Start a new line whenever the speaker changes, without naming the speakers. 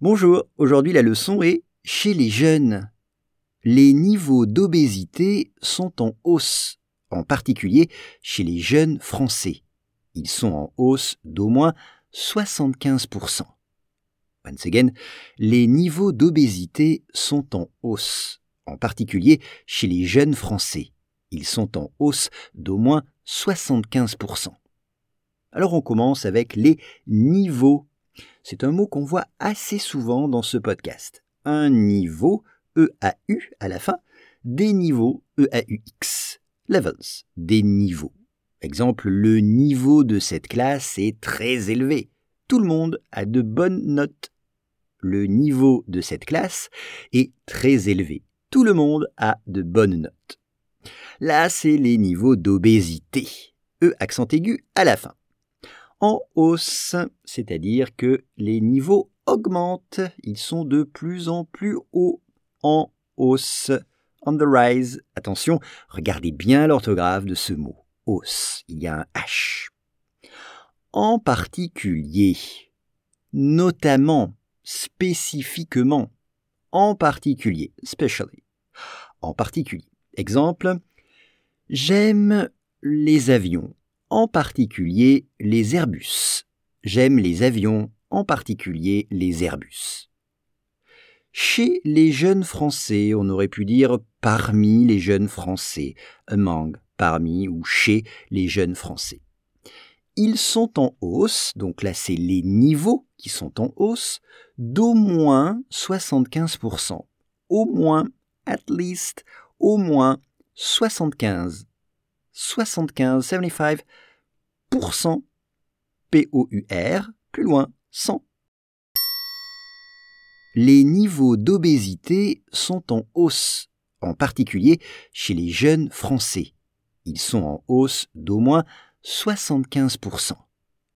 Bonjour, aujourd'hui la leçon est chez les jeunes. Les niveaux d'obésité sont en hausse, en particulier chez les jeunes français. Ils sont en hausse d'au moins 75%. Once again, les niveaux d'obésité sont en hausse, en particulier chez les jeunes français. Ils sont en hausse d'au moins 75%. Alors on commence avec les niveaux c'est un mot qu'on voit assez souvent dans ce podcast. Un niveau, E-A-U à la fin, des niveaux, E-A-U-X, levels, des niveaux. Exemple, le niveau de cette classe est très élevé. Tout le monde a de bonnes notes. Le niveau de cette classe est très élevé. Tout le monde a de bonnes notes. Là, c'est les niveaux d'obésité. E accent aigu à la fin en hausse, c'est-à-dire que les niveaux augmentent, ils sont de plus en plus hauts en hausse. On the rise. Attention, regardez bien l'orthographe de ce mot. Hausse, il y a un H. En particulier, notamment, spécifiquement, en particulier, specially. En particulier. Exemple, j'aime les avions en particulier les Airbus. J'aime les avions, en particulier les Airbus. Chez les jeunes Français, on aurait pu dire parmi les jeunes Français, among, parmi ou chez les jeunes Français. Ils sont en hausse, donc là c'est les niveaux qui sont en hausse, d'au moins 75%. Au moins, at least, au moins 75 75, 75%, P-O-U-R, plus loin, 100. Les niveaux d'obésité sont en hausse, en particulier chez les jeunes Français. Ils sont en hausse d'au moins 75%.